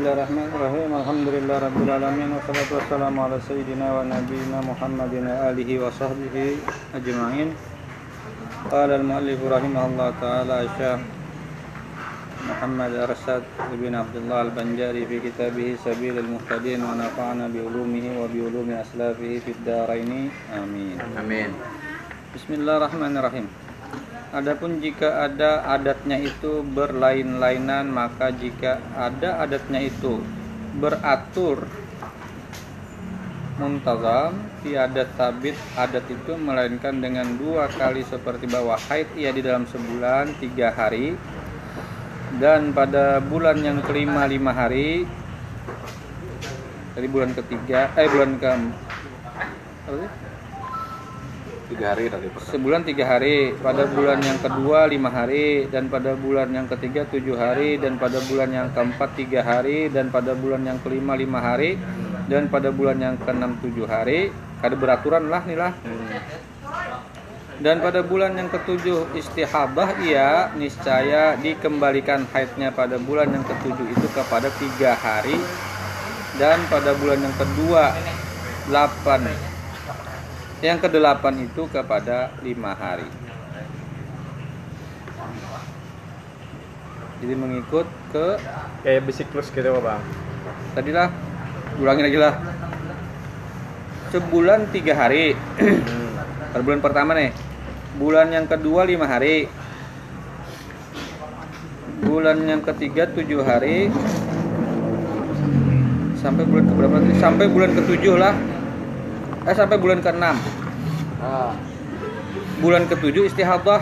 الله الرحمن الرحيم الحمد لله رب العالمين والصلاة والسلام على سيدنا ونبينا محمد وآله وصحبه أجمعين قال المؤلف رحمه الله تعالى الشيخ محمد أرشاد بن عبد الله البنجاري في كتابه سبيل المهتدين ونفعنا بعلومه وبعلوم أسلافه في الدارين آمين آمين بسم الله الرحمن الرحيم Adapun jika ada adatnya itu berlain-lainan maka jika ada adatnya itu beratur muntazam tiada tabit adat itu melainkan dengan dua kali seperti bahwa haid ia di dalam sebulan tiga hari dan pada bulan yang kelima lima hari dari bulan ketiga eh bulan sih? Tiga hari tadi pertama. sebulan tiga hari pada bulan yang kedua lima hari dan pada bulan yang ketiga tujuh hari dan pada bulan yang keempat tiga hari dan pada bulan yang kelima lima hari dan pada bulan yang keenam tujuh hari. Kada beraturan lah nih lah. Dan pada bulan yang ketujuh istihabah ia niscaya dikembalikan haidnya pada bulan yang ketujuh itu kepada tiga hari. Dan pada bulan yang kedua delapan yang kedelapan itu kepada lima hari. Jadi mengikut ke kayak bisiklus gitu apa bang tadilah ulangin lagi lah. Sebulan tiga hari. Pada bulan pertama nih. Bulan yang kedua lima hari. Bulan yang ketiga tujuh hari. Sampai bulan ke berapa? tadi? Sampai bulan ketujuh lah. Eh sampai bulan ke-6. Ah, bulan ketujuh istihadah.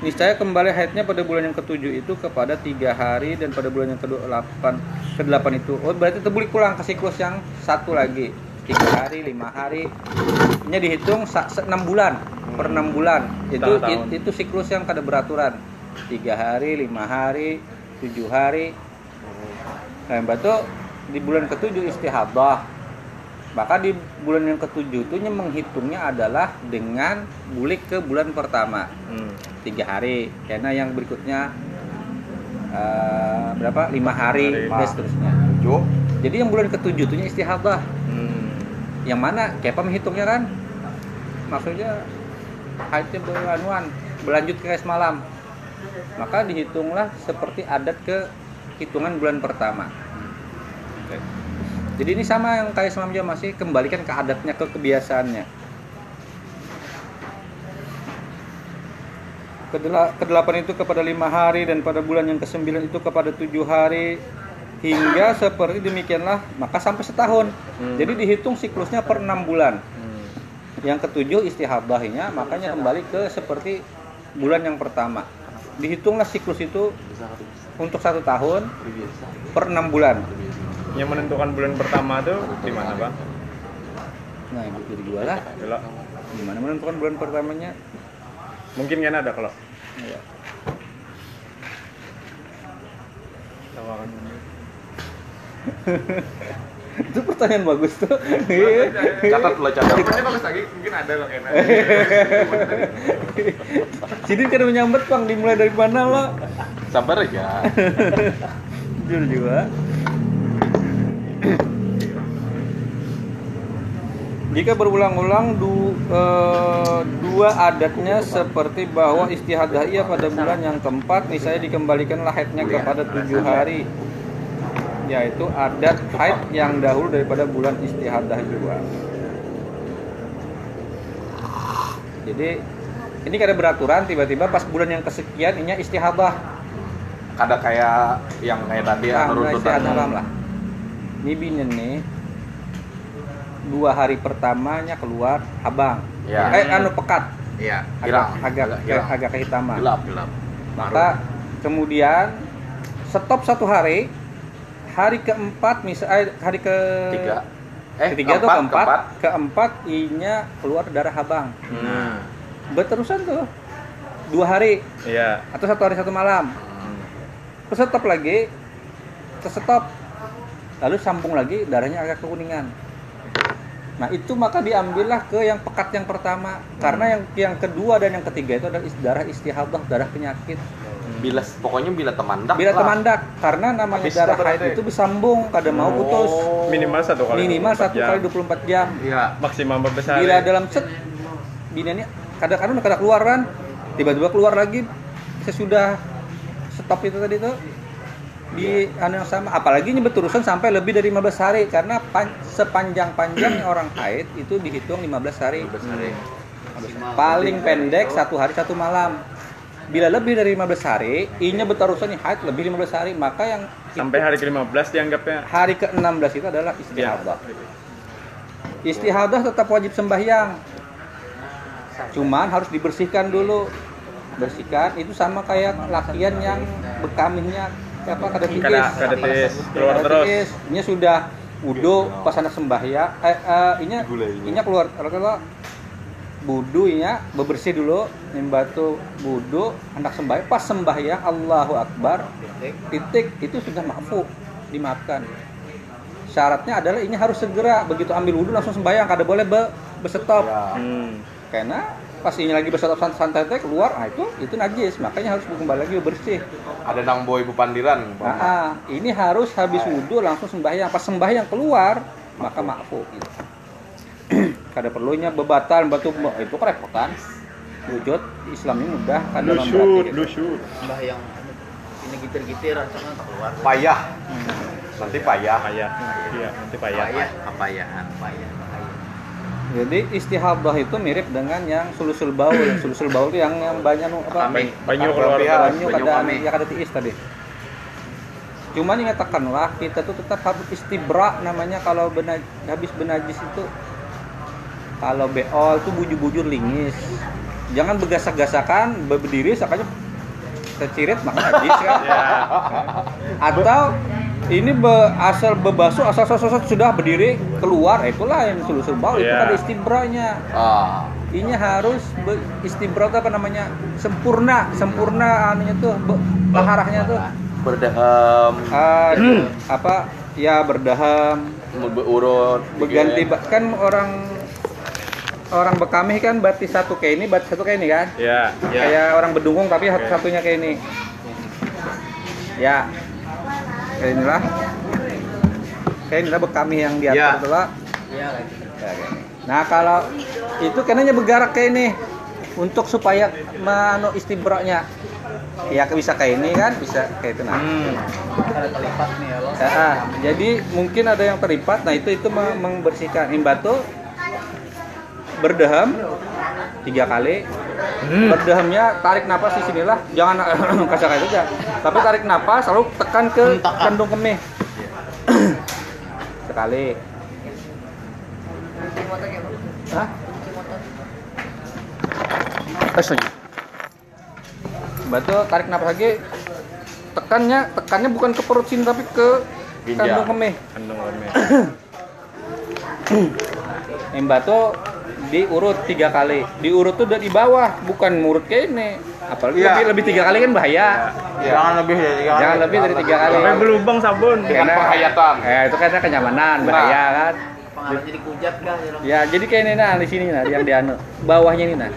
Niscaya kembali haidnya pada bulan yang ketujuh itu kepada tiga hari dan pada bulan yang kedua delapan ke delapan itu. Oh berarti terbalik pulang ke siklus yang satu lagi. Tiga hari lima hari. Ini dihitung enam bulan. Per enam bulan. Itu Tahun-tahun. itu siklus yang kada beraturan. Tiga hari lima hari tujuh hari. Nah batu di bulan ketujuh istihadah maka di bulan yang ketujuh itu nya menghitungnya adalah dengan bulik ke bulan pertama hmm. tiga hari karena yang berikutnya eh, berapa lima hari Lima. dan seterusnya tujuh. jadi yang bulan ketujuh itu istihadah Hmm. yang mana apa menghitungnya kan maksudnya haidnya beranuan berlanjut ke semalam maka dihitunglah seperti adat ke hitungan bulan pertama. Jadi ini sama yang kayak semalam juga masih kembalikan ke adatnya ke kebiasaannya. Kedela- kedelapan itu kepada lima hari dan pada bulan yang kesembilan itu kepada tujuh hari. Hingga seperti demikianlah maka sampai setahun. Hmm. jadi dihitung siklusnya per enam bulan. Hmm. yang ketujuh istihabahnya makanya kembali ke seperti bulan yang pertama. Dihitunglah siklus itu untuk satu tahun per enam bulan yang menentukan bulan pertama tuh di mana bang? Nah itu jadi gua lah. Kalau gimana menentukan bulan pertamanya? Mungkin kan ada kalau. Ya. tawakan itu pertanyaan bagus tuh. Iya. Catat lo catat. Pokoknya bagus lagi. Mungkin ada loh kayaknya Sidin kan menyambut bang dimulai dari mana lo Sabar ya. jujur juga Jika berulang-ulang du- eh, dua adatnya seperti bahwa istihadah ia pada bulan yang keempat, niscaya dikembalikanlah haidnya kepada tujuh hari, yaitu adat haid yang dahulu daripada bulan istihadah juga. Jadi ini kada beraturan tiba-tiba pas bulan yang kesekian ini istihadah Ada kayak yang kayak tadi ya Nah, runtutan. istirahat malam lah. Ini bini nih dua hari pertamanya keluar habang. Ya. Eh anu pekat. Iya, Agak hilang. agak Agak hilang. agak kehitaman. Gelap, gelap. Maka kemudian stop satu hari hari keempat misalnya hari ke Tiga. Eh, ketiga atau keempat, keempat keempat inya keluar darah habang hmm. berterusan tuh dua hari iya atau satu hari satu malam Hmm. terus stop lagi terus stop lalu sambung lagi darahnya agak kekuningan nah itu maka diambillah ke yang pekat yang pertama karena yang yang kedua dan yang ketiga itu adalah darah istihadah darah penyakit Hmm. bila pokoknya bila temandak bila lah. temandak karena namanya Habis darah haid itu bersambung kada mau putus Oh. Minimal satu kali. minimal 24 satu jam. kali 24 jam Iya. Maksimal berbesar. bila dalam set biniannya kadang-kadang udah kada keluar kan tiba-tiba keluar lagi sesudah stop itu tadi tuh di anu yang sama apalagi ini berterusan sampai lebih dari 15 hari karena pan- sepanjang-panjangnya orang haid itu dihitung 15 hari. paling pendek satu hari satu malam. Bila lebih dari 15 hari inya berterusan nih haid lebih 15 hari maka yang Sampai hari ke-15 dianggapnya. hari ke-16 itu adalah istihadah. Istihadah tetap wajib sembahyang. Cuman harus dibersihkan dulu. Bersihkan itu sama kayak lakian yang bekamihnya apa kada. Kada kada tis keluar Kada terus. Inya sudah wudu pas anak sembahyang. Eh, eh ini. inya keluar kalau wudu inya bebersih dulu batu wudu hendak sembahyang pas sembahyang Allahu Akbar titik itu sudah maafu dimaafkan syaratnya adalah ini harus segera begitu ambil wudhu langsung sembahyang kada boleh be berstop Ya. Hmm. karena pas ini lagi berstop santai santai keluar ah itu itu najis makanya harus kembali lagi bersih Ada nang boy bupandiran. nah, ah, ini harus habis wudhu langsung sembahyang pas sembahyang keluar maka maafu gitu. kada perlunya bebatan batu itu kerepotan wujud Islamnya mudah kada gitu. lusyut. Mbah yang ini gitir-gitir rasanya tak keluar. Payah. Nanti payah. Payah. Iya, nanti payah. Payah, kepayahan, payah. Jadi istihadah itu mirip dengan yang sulusul baul. Yang sulusul baul itu yang yang banyak nu apa? Banyu keluar. Banyu kada kami. ya kada tiis tadi. Cuman ingatkanlah kita tuh tetap harus istibra namanya kalau bena, habis benajis itu kalau beol tuh bujur-bujur lingis. Jangan begasak-gasakan be- berdiri sakanya kecirit maka najis kan. Ya. Atau ini be, asal bebasu asal sosok sudah berdiri keluar itulah yang sulusul baul itu Iya. kan ada istibranya. Ah. ini harus be, istibra apa namanya? Sempurna sempurna anunya tuh be, baharahnya tuh. Berdahem, Ah, apa? Ya berdaham berurut, berganti ba- kan orang orang bekamih kan batis satu kayak ini batis satu kayak ini kan? Ya. kayak orang bedungung tapi satu Oke. satunya kayak ini. Ya kayak inilah kayak inilah bekamih yang di atas Ya. itu lah Iya, kayak gitu. Ya, kayak ini. nah kalau itu kenanya bergerak kayak ini untuk supaya manu istibraknya ya bisa kayak ini kan bisa kayak itu nah Hmm. Ada terlipat nih ya, lo. Ah, jadi mungkin ada yang terlipat nah itu itu me- membersihkan imbatu berdeham tiga kali Hmm. berdehamnya tarik napas di sinilah jangan kasar kayak aja tapi tarik napas lalu tekan ke kandung kemih sekali Hah? Eh. Batu tarik napas lagi tekannya tekannya bukan ke perut sini tapi ke Ginjal. kandung kemih Kandung. Embatu diurut tiga kali diurut tuh dari bawah bukan murut kayak ini apalagi Iya. lebih, lebih tiga kali kan bahaya Jangan lebih dari tiga kali. Jangan lebih dari tiga kali. Sampai berlubang sabun. Dengan penghayatan. eh itu karena kenyamanan bahaya kan Pengaruh jadi kujat kah? ya, ya jadi kayak ini nah di sini nah yang di anu bawahnya ini nah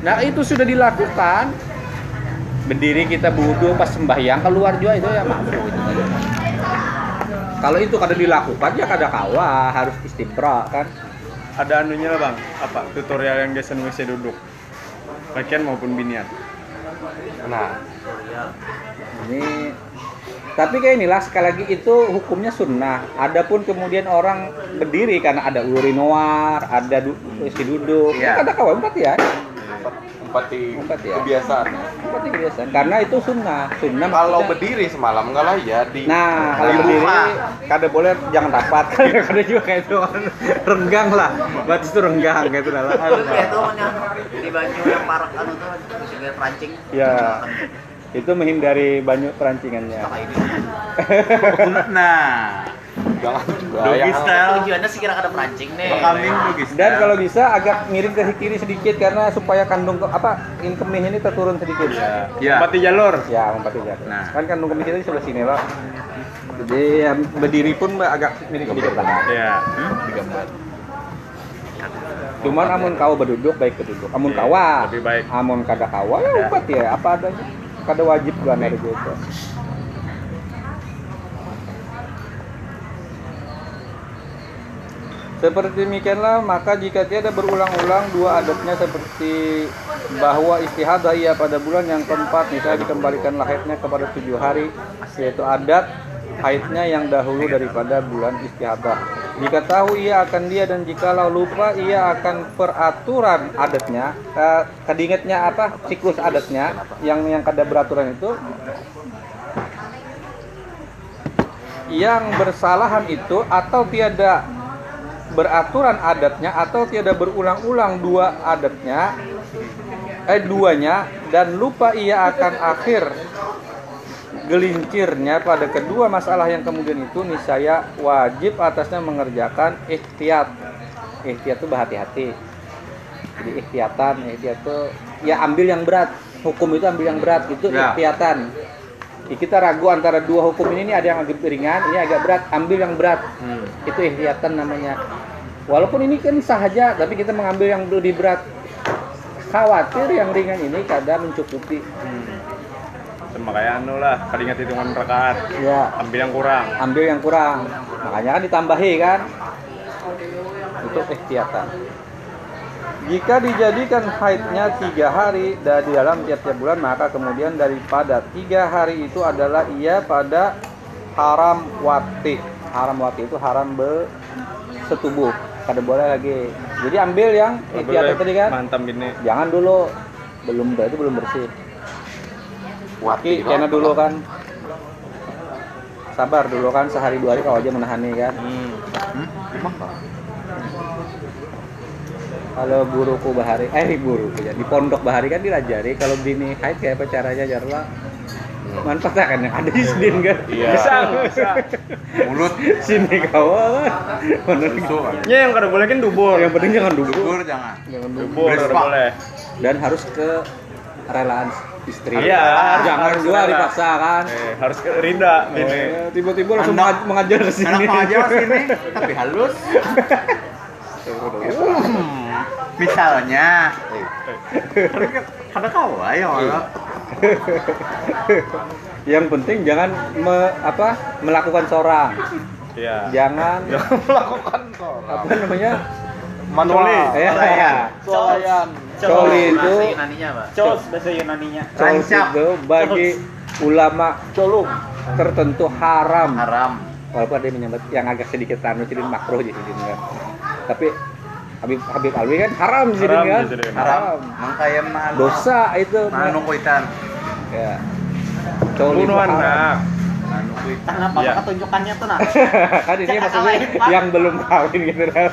nah itu sudah dilakukan berdiri kita wudhu pas sembahyang keluar juga itu ya mampu itu kalau itu kada dilakukan ya kada kawa harus istibra kan Ada anunya lah bang. Apa? Tutorial yang biasa nulisnya duduk. Lakian maupun binian. Nah, ini tapi kayak inilah sekali lagi itu hukumnya sunnah adapun kemudian orang berdiri karena ada urinoir ada du isi duduk Iya. itu ada kawan empat ya di Empat ya? kebiasaan. empat itu kebiasaan karena itu sunnah sunnah Kalau maksudnya- berdiri semalam enggak lah ya di nah kalau di berdiri rumah. kada boleh jangan rapat kada juga kayak itu renggang lah batis itu renggang kayak itu lah Itu kayak yang di banyu yang parak anu tuh bisa kayak perancing. ya itu menghindari banyak perancingannya. Nah, jangan juga style. Tujuannya sih kira ada perancing nih. Kambing doggy style. Dan kalau bisa agak miring ke kiri sedikit karena supaya kandung ke, apa in kemih ini terturun sedikit. Ya, Ya. Empati jalur. ya empati ya. Nah. Kan kandung kemih kita di sebelah sini loh. Jadi ya, berdiri pun agak miring sedikit lah. Ya. Cuman amun kau berduduk baik berduduk. Amun Iya, kawa. lebih baik. Amun kada kawa ya Ya. umpat ya apa adanya. kada wajib ada gitu seperti demikianlah maka jika tiada berulang-ulang dua adatnya seperti bahwa istihadah ia pada bulan yang keempat misalnya dikembalikan haidnya kepada tujuh hari yaitu adat haidnya yang dahulu daripada bulan istihadah. Jika tahu ia akan dia dan jikalau lupa ia akan peraturan adatnya eh, kedingetnya apa? Siklus adatnya yang yang kada beraturan itu yang bersalahan itu atau tiada beraturan adatnya atau tiada berulang-ulang dua adatnya eh duanya dan lupa ia akan akhir gelincirnya pada kedua masalah yang kemudian itu niscaya wajib atasnya mengerjakan ikhtiat. Ikhtiat itu berhati-hati. Jadi ikhtiyatan ikhtiat itu ya ambil yang berat. Hukum itu ambil yang berat itu Ya. ikhtiyatan Ya, kita ragu antara dua hukum ini, ini ada yang agak ringan ini agak berat ambil yang berat. Hmm. itu ikhtiyatan namanya. Walaupun ini kan sahaja tapi kita mengambil yang lebih berat. Khawatir yang ringan ini kadang mencukupi. Sama kayak anu lah, kali ingat hitungan rakaat. ya. Ambil yang kurang. ambil yang kurang. Makanya kan ditambahi kan. Itu ikhtiyatan jika dijadikan haidnya tiga hari dan di dalam tiap-tiap bulan maka kemudian daripada tiga hari itu adalah ia pada haram wati. Haram wati itu haram bersetubuh kada boleh lagi. Jadi ambil yang ikhtiyatan tadi kan? Mantap gini. jangan dulu. Belum itu belum bersih. Ki, kena dulu kan? Sabar dulu kan sehari dua hari kau aja menahani kan? Hmm. Kalau guruku bahari eh guruku ya di pondok bahari kan dilajari kalau bini haid kayak apa caranya jarla manfaat kan yang ada di sini kan Iya. Bisa, bisa. Mulut sini kau bener busuk. Ya yang kada boleh kan dubur. yang penting jangan dulu Dubur jangan. jangan dulu Dubur kada Berespak. boleh. dan harus ke relaan istri Iya, jangan dua rela. dipaksa kan Eh, harus ke Rinda. Eh, tiba-tiba langsung mengajar ke sini Anak aja sini, tapi halus. Misalnya, kan kada kau ayo orang. yang penting jangan me- apa melakukan seorang Iya. jangan melakukan apa namanya Manuali. ya, ya. Solayan. Coli itu. Cos bahasa Yunaninya. Rancak. itu bagi ulama colum tertentu haram Haram. walaupun ada yang menyebut yang agak sedikit anu jadi makruh jadi kan tapi Habib Habib Alwi kan haram jadi Haram kan jadi. Haram. Mangkaya mana? dosa itu Manu kuitan. ya haram. anak. Manu kuitan. Apa Iya. ketunjukannya tuh nah. kan ini maksudnya yang belum kawin gitu kan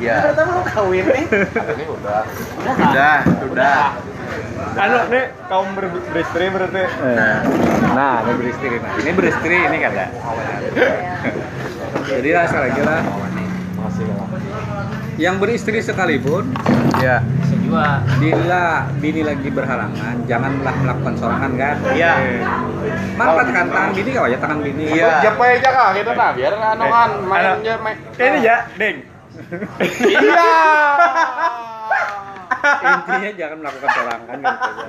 Ya. Ternyata lu kawin nih. Ini udah. Udah, Pak. Sudah, sudah. Anu nih kaum ber- beristri berarti. nah nah ini beristri nah ini beristri ini kata jadi lah sekali lagi lah yang beristri sekalipun. Bisa juga. bila bini lagi berhalangan janganlah melakukan sorangan kan Iya. manfaatkan tangan bini kau aja tangan bini Iya. Japa aja kah kita nah biar anu Eh, kan main aja main. Ini ya, Deng. Iya. intinya jangan melakukan sorangan kan gitu aja.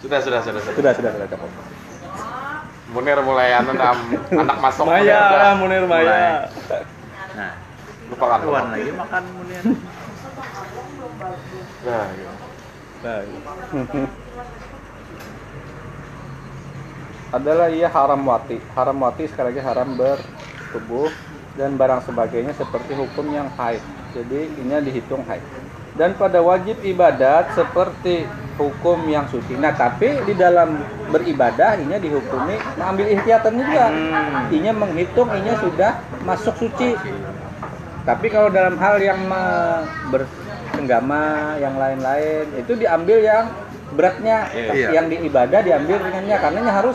Sudah sudah sudah sudah. sudah sudah sudah cukup Munir mulai anu anak masuk. Maya. Munir Maya. Lupakan. tuan lagi makan kemudian. Nah, iya. Nah, adalah ia haram wati haram wati sekali lagi haram bertubuh dan barang sebagainya seperti hukum yang haid jadi ini dihitung haid dan pada wajib ibadat seperti hukum yang suci nah tapi di dalam beribadah ini dihukumi mengambil ihtiyatan juga Hmm. inya menghitung inya sudah masuk suci tapi kalau dalam hal yang bersenggama yang lain-lain itu diambil yang beratnya Iya. yang di ibadah diambil ringannya karena nya harus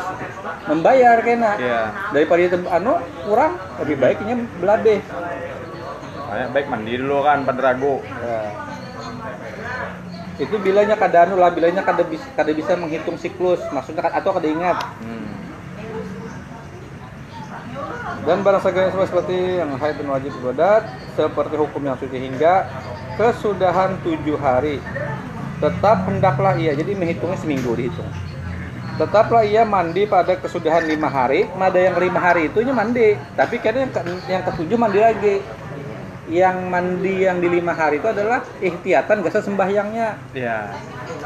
membayar kena Iya. daripada itu anu kurang lebih baiknya belabeh Makanya baik mandi dulu kan pada ragu. Ya. itu bilanya kada anu lah bilanya kada bisa kada bisa menghitung siklus maksudnya atau kada ingat Hmm. Dan barang segala seperti yang haid dan wajib ibadat seperti hukum yang suci hingga kesudahan tujuh hari. Tetap hendaklah ia jadi menghitungnya seminggu dihitung. Tetaplah ia mandi pada kesudahan lima hari ada yang lima hari itunya mandi. Tapi kan yang, ke, yang ketujuh mandi lagi. Yang mandi yang di lima hari itu adalah ikhtiatan gak sembahyangnya. Iya.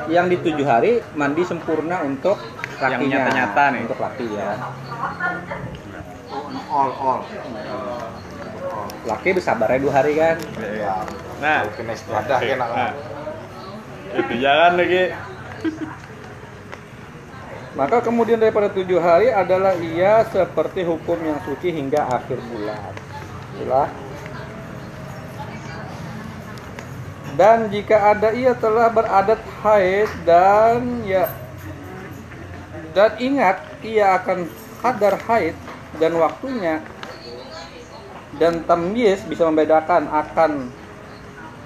yang di tujuh hari mandi sempurna untuk Yang lakinya. nyata-nyata nih. untuk laki ya all all laki bersabarnya dua hari kan Iya. Nah, kena istiadah kena nah. Itu jangan lagi. Maka kemudian daripada tujuh hari adalah ia seperti hukum yang suci hingga akhir bulan. Itulah. Dan jika ada ia telah beradat haid dan ya dan ingat ia akan kadar haid dan waktunya dan tamyiz bisa membedakan akan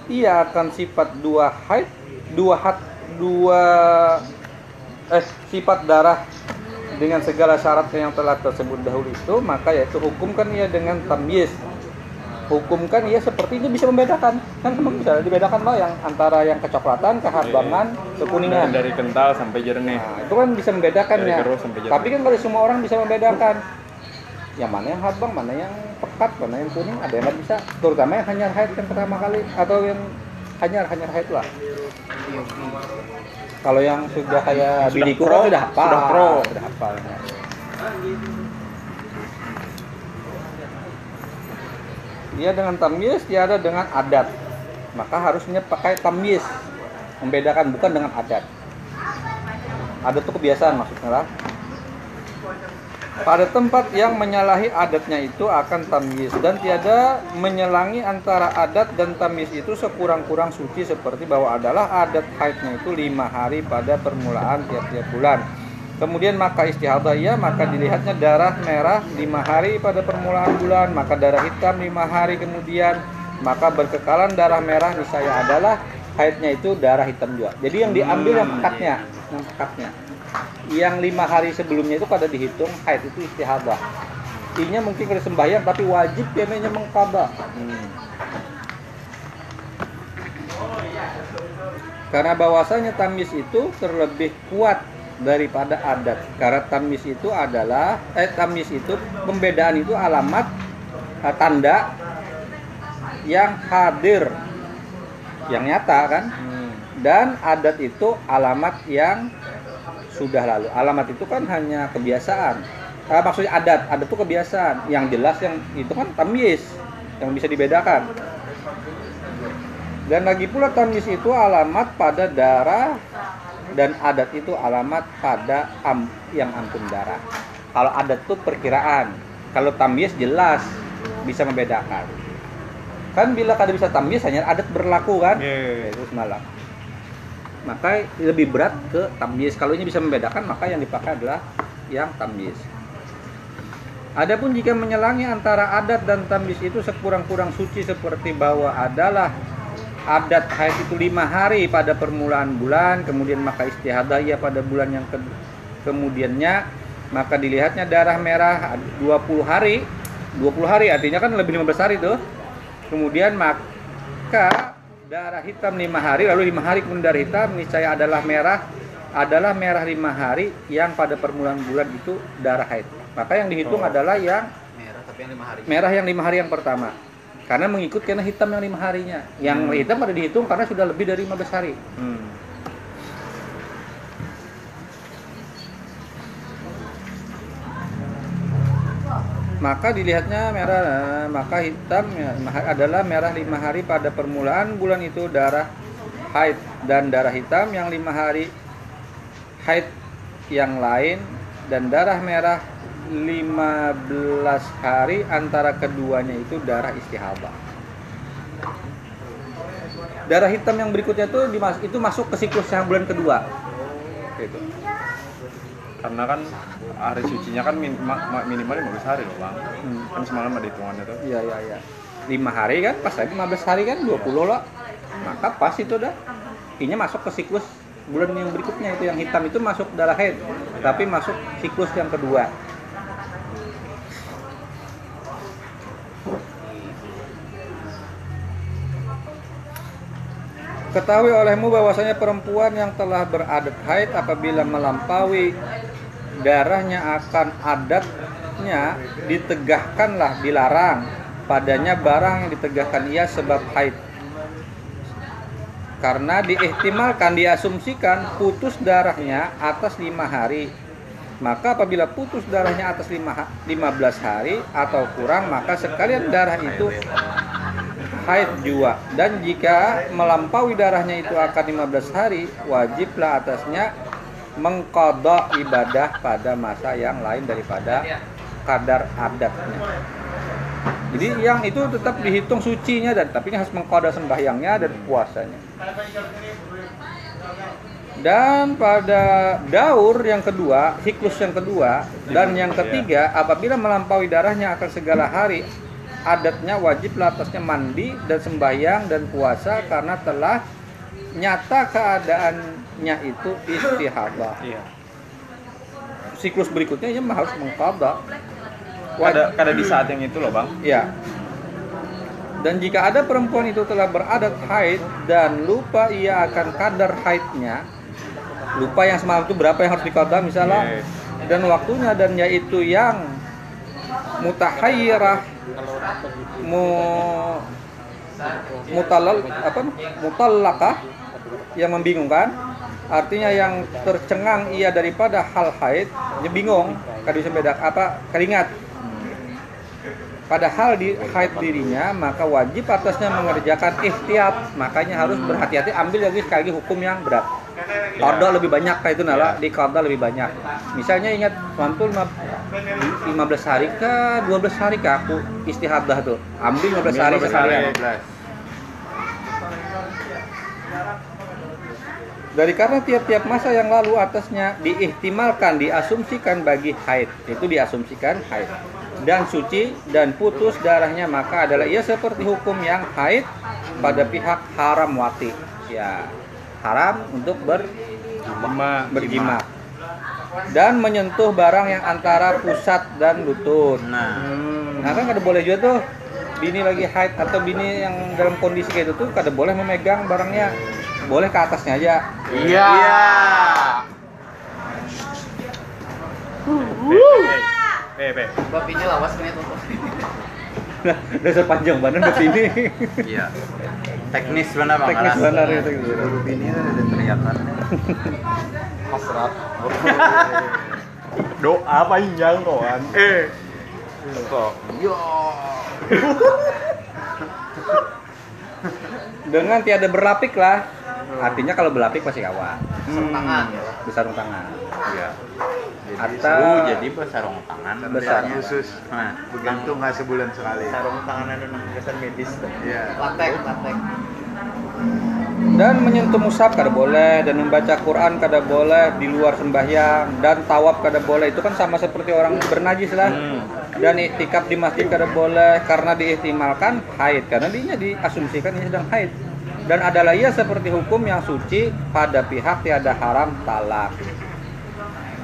ia akan sifat dua haid dua hat dua eh sifat darah dengan segala syaratnya yang telah tersebut dahulu itu maka yaitu hukumkan ia dengan tamyiz. Hukumkan ia seperti itu bisa membedakan. Kan memang bisa dibedakan loh yang antara yang kecoklatan kehabangan kekuningan Dari, dari kental sampai jernih. Nah, itu kan bisa sampai jernih. Tapi kan kalau semua orang bisa membedakan yang mana yang habang, mana yang pekat, mana yang kuning, ada yang nggak bisa. Terutama yang hanyar haid yang pertama kali atau yang hanyar hanyar haid lah. Kalau yang sudah kayak Sudah pro, sudah hafal, sudah pro. sudah hafal. Dia dengan tamyiz, dia ada dengan adat. Maka harusnya pakai tamyiz, membedakan bukan dengan adat. Adat itu kebiasaan maksudnya lah. Pada tempat yang menyalahi adatnya itu akan tamyiz dan tiada menyelangi antara adat dan tamyiz itu sekurang-kurang suci seperti bahwa adalah adat haidnya itu lima hari pada permulaan tiap-tiap bulan. Kemudian maka istihadah ia maka dilihatnya darah merah lima hari pada permulaan bulan, maka darah hitam lima hari kemudian, maka berkekalan darah merah niscaya adalah haidnya itu darah hitam juga. Jadi yang diambil yang pekatnya, yang pekatnya. Yang lima hari sebelumnya itu kada dihitung haid itu istihadah. Inya mungkin kada sembahyang tapi wajib kenanya mengkaba. Karena bahwasanya tamis itu terlebih kuat daripada adat. Karena tamis itu adalah eh tamis itu pembedaan itu alamat eh, tanda yang hadir yang nyata kan dan adat itu alamat yang sudah lalu. Alamat itu kan hanya kebiasaan. Ah, maksudnya adat. Adat itu kebiasaan. Yang jelas yang itu kan tamyiz yang bisa dibedakan. Dan lagi pula tamyiz itu alamat pada darah dan adat itu alamat pada am yang ampun darah. Kalau adat itu perkiraan. Kalau tamyiz jelas bisa membedakan. Kan bila kada bisa tamyiz hanya adat berlaku kan? Iya. itu semalam maka lebih berat ke tamyiz. Kalau ini bisa membedakan maka yang dipakai adalah yang tamyiz. Adapun jika menyelangi antara adat dan tamyiz itu sekurang-kurang suci seperti bahwa adalah adat haid itu lima hari pada permulaan bulan, kemudian maka istihadah ia pada bulan yang ke kemudiannya maka dilihatnya darah merah 20 hari. 20 hari artinya kan lebih 15 hari tuh. Kemudian maka darah hitam lima hari lalu lima hari kemudian darah hitam niscaya adalah merah adalah merah lima hari yang pada permulaan bulan itu darah haid maka yang dihitung Oh. adalah yang merah tapi yang lima hari merah yang lima hari yang pertama karena mengikut karena hitam yang lima harinya yang Hmm. hitam ada dihitung karena sudah lebih dari 15 hari Hmm. Maka dilihatnya merah maka hitam ya, adalah merah lima hari pada permulaan bulan itu darah haid. Dan darah hitam yang lima hari haid yang lain dan darah merah 15 hari antara keduanya itu darah istihadah darah hitam yang berikutnya dimas itu masuk ke siklus yang bulan kedua. Gitu Karena kan hari sucinya kan min- ma- ma- minimal 15 hari loh bang. Hmm. Kan semalam ada hitungannya tuh. Iya iya iya. 5 hari kan, pas lagi 15 hari kan 20 lah. Maka pas itu dah. Ini masuk ke siklus bulan yang berikutnya itu yang hitam itu masuk darah haid, tapi masuk siklus yang kedua. Ketahui olehmu bahwasanya perempuan yang telah beradat haid apabila melampaui darahnya akan adatnya ditegahkanlah dilarang. Padanya barang yang ditegahkan ia sebab haid. Karena diihtimalkan diasumsikan putus darahnya atas lima hari. Maka apabila putus darahnya atas lima ha- 15 hari atau kurang maka sekalian darah itu haid jua. Dan jika melampaui darahnya itu akan 15 hari wajiblah atasnya mengkodok ibadah pada masa yang lain daripada kadar adatnya. Jadi yang itu tetap dihitung sucinya dan tapi harus mengkodok sembahyangnya dan puasanya. Dan pada daur yang kedua, siklus yang kedua, dan yang ketiga, apabila melampaui darahnya akan segala hari, adatnya wajiblah atasnya mandi dan sembahyang dan puasa karena telah nyata keadaannya itu istihadah. Iya. Siklus berikutnya ia harus mengqadha. Kada kada di saat yang itu loh, Bang. Ya. Dan jika ada perempuan itu telah beradat haid dan lupa ia akan kadar haidnya, lupa yang semalam itu berapa yang harus dikata misalnya, Yes. dan waktunya dan yaitu yang mutahayyirah mu mutalal apa mutallaqah yang membingungkan artinya yang tercengang ia daripada hal haid dia bingung. Kada bisa bedak apa keringat. Padahal di haid dirinya maka wajib atasnya mengerjakan ihtiyat makanya harus berhati-hati ambil lagi sekali lagi hukum yang berat. Qadha lebih banyak kayak itu nala. Di qadha lebih banyak. Misalnya ingat mantul 15 hari kah 12 hari kah aku istihadah tuh. Ambil 15 hari 15 sekalian hari. Dari karena tiap-tiap masa yang lalu atasnya diihtimalkan, diasumsikan bagi haid, itu diasumsikan haid. Dan suci dan putus darahnya maka adalah ia seperti hukum yang haid pada pihak haram wati, ya haram untuk ber berjima dan menyentuh barang yang antara pusat dan lutut. Nah, Nah kan kada boleh juga tuh bini lagi haid atau bini yang dalam kondisi kayak itu tuh kada boleh memegang barangnya, boleh ke atasnya aja. Iya. Pe, pe. Bapinya lawas kan itu. Nah, dasar panjang banget ke sini. iya. Teknis benar Bang. Teknis benar itu. gitu. Ini kan ada teriakan. Hasrat. Doa panjang kawan. Eh. Kok. Dengan tiada berlapik lah. Artinya kalau berlapik pasti kawan. Tangan ya. Besar tangan. Iya. Jadi Atau- oh, jadi besarung tangan Besar. khusus. Nah, begitu nggak sebulan sekali. Sarung tangan ada nang kesan medis. Iya. Latek, latek. Dan menyentuh mushaf kada boleh dan membaca Quran kada boleh di luar sembahyang dan tawaf kada boleh itu kan sama seperti orang bernajis lah. Dan iktikaf di masjid kada boleh karena diihtimalkan haid karena dia diasumsikan ini sedang haid. Dan adalah ia seperti hukum yang suci pada pihak tiada haram talak.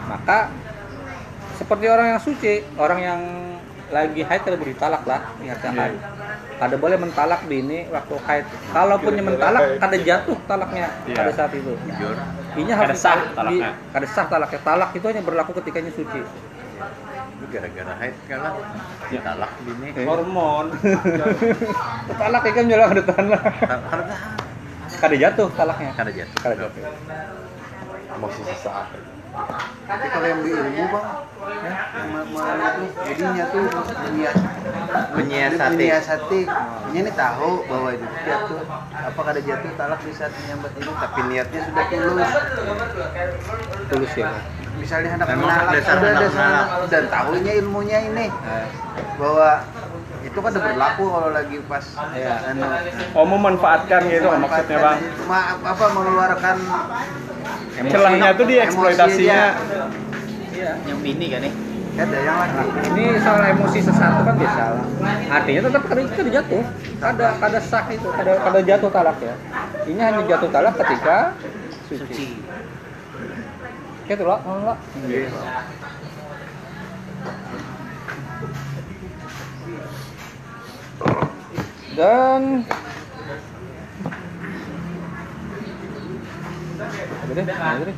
Maka seperti orang yang suci, orang yang lagi haid kada boleh talak lah, ingatkan haid. Kada boleh mentalak bini waktu haid. Kalaupun yang mentalak kada jatuh talaknya Iya. pada saat itu. Kada harus sah di- talaknya. kada sah talaknya. Talak itu hanya berlaku ketika ini suci. Gara-gara haid kalah. Talak bini. Eh. Hormon. Talak ikan jual kada talak. Harga Kada jatuh talaknya. kada jatuh. Kada jatuh. Masih sesaat. Tapi kalau yang di ilmu bang, ya, ma- ma- itu jadinya tuh niat Menyiasati. menyiasati. Ini nih tahu bahwa itu jatuh, apa kada jatuh talak di saat menyambat ini, tapi niatnya sudah tulus. Tulus ya. Misalnya dasar hendak dasar menalak. dan tahunya ilmunya ini bahwa itu kan udah berlaku kalau lagi pas anu, Oh memanfaatkan gitu maksudnya bang. Ma, apa mengeluarkan Celahnya tuh dieksploitasinya. Iya. Yang bini kan nih. ada yang lagi Ini soal emosi sesuatu kan biasa lah. Artinya tetap kada kada jatuh. Kada kada sah itu, kada kada jatuh talak ya. Ini hanya jatuh talak ketika suci. Gitu lah. Dan deh, itu deh.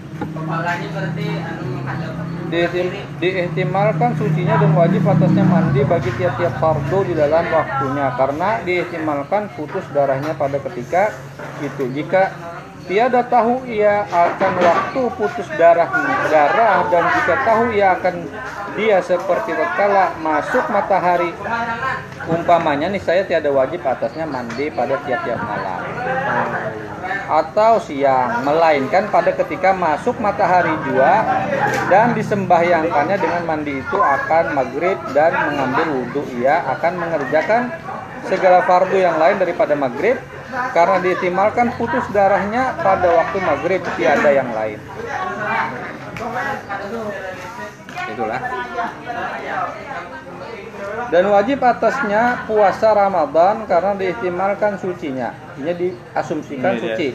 Diihtim- diihtimalkan sucinya dan wajib atasnya mandi bagi tiap-tiap fardu di dalam waktunya. Karena diihtimalkan putus darahnya pada ketika itu. Jika tiada tahu ia akan waktu putus darah darah dan jika tahu ia akan dia seperti tatkala masuk matahari. Umpamanya nih saya tiada wajib atasnya mandi pada tiap-tiap malam. Atau siang melainkan pada ketika masuk matahari jua dan disembahyangkannya dengan mandi itu akan maghrib dan mengambil wudhu. Ia akan mengerjakan segala fardu yang lain daripada maghrib karena diihtimalkan putus darahnya pada waktu maghrib tiada yang lain itulah dan wajib atasnya puasa Ramadan karena diihtimalkan sucinya. Ini diasumsikan Ini dia. suci.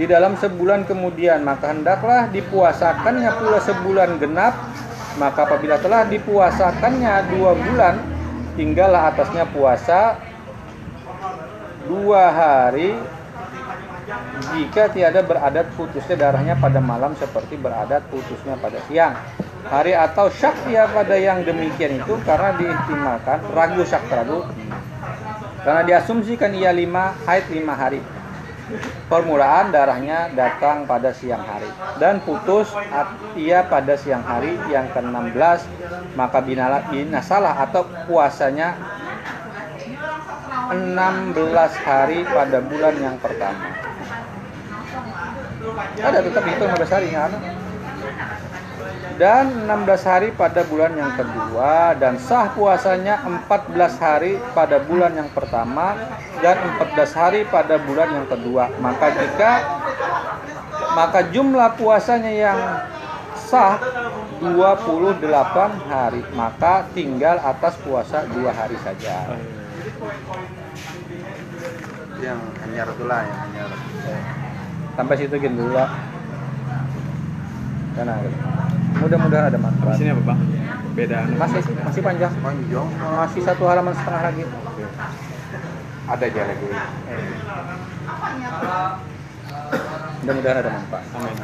Di dalam sebulan kemudian maka hendaklah dipuasakannya pula sebulan genap. Maka apabila telah dipuasakannya dua bulan, tinggallah atasnya puasa dua hari jika tiada beradat putusnya darahnya pada malam seperti beradat putusnya pada siang. Hari atau syak ia pada yang demikian itu karena diihtimalkan ragu syak ragu. Karena diasumsikan ia lima haid lima hari. Permulaan darahnya datang pada siang hari. Dan putus ia pada siang hari yang ke-16 maka binala bina salah atau puasanya 16 hari pada bulan yang pertama. Ada tetap itu 15 hari ada. Dan 16 hari pada bulan yang kedua dan sah puasanya 14 hari pada bulan yang pertama dan 14 hari pada bulan yang kedua. Maka jika maka jumlah puasanya yang sah 28 hari maka tinggal atas puasa dua hari saja yang hanyar itulah yang hanyar sampai situ gini dulu lah karena mudah-mudahan ada Di manfaat sini apa bang? Beda anu. masih masih panjang panjang masih satu halaman setengah lagi Ada aja lagi. mudah-mudahan ada manfaat Amin.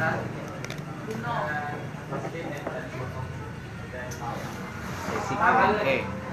Sesi Q&A.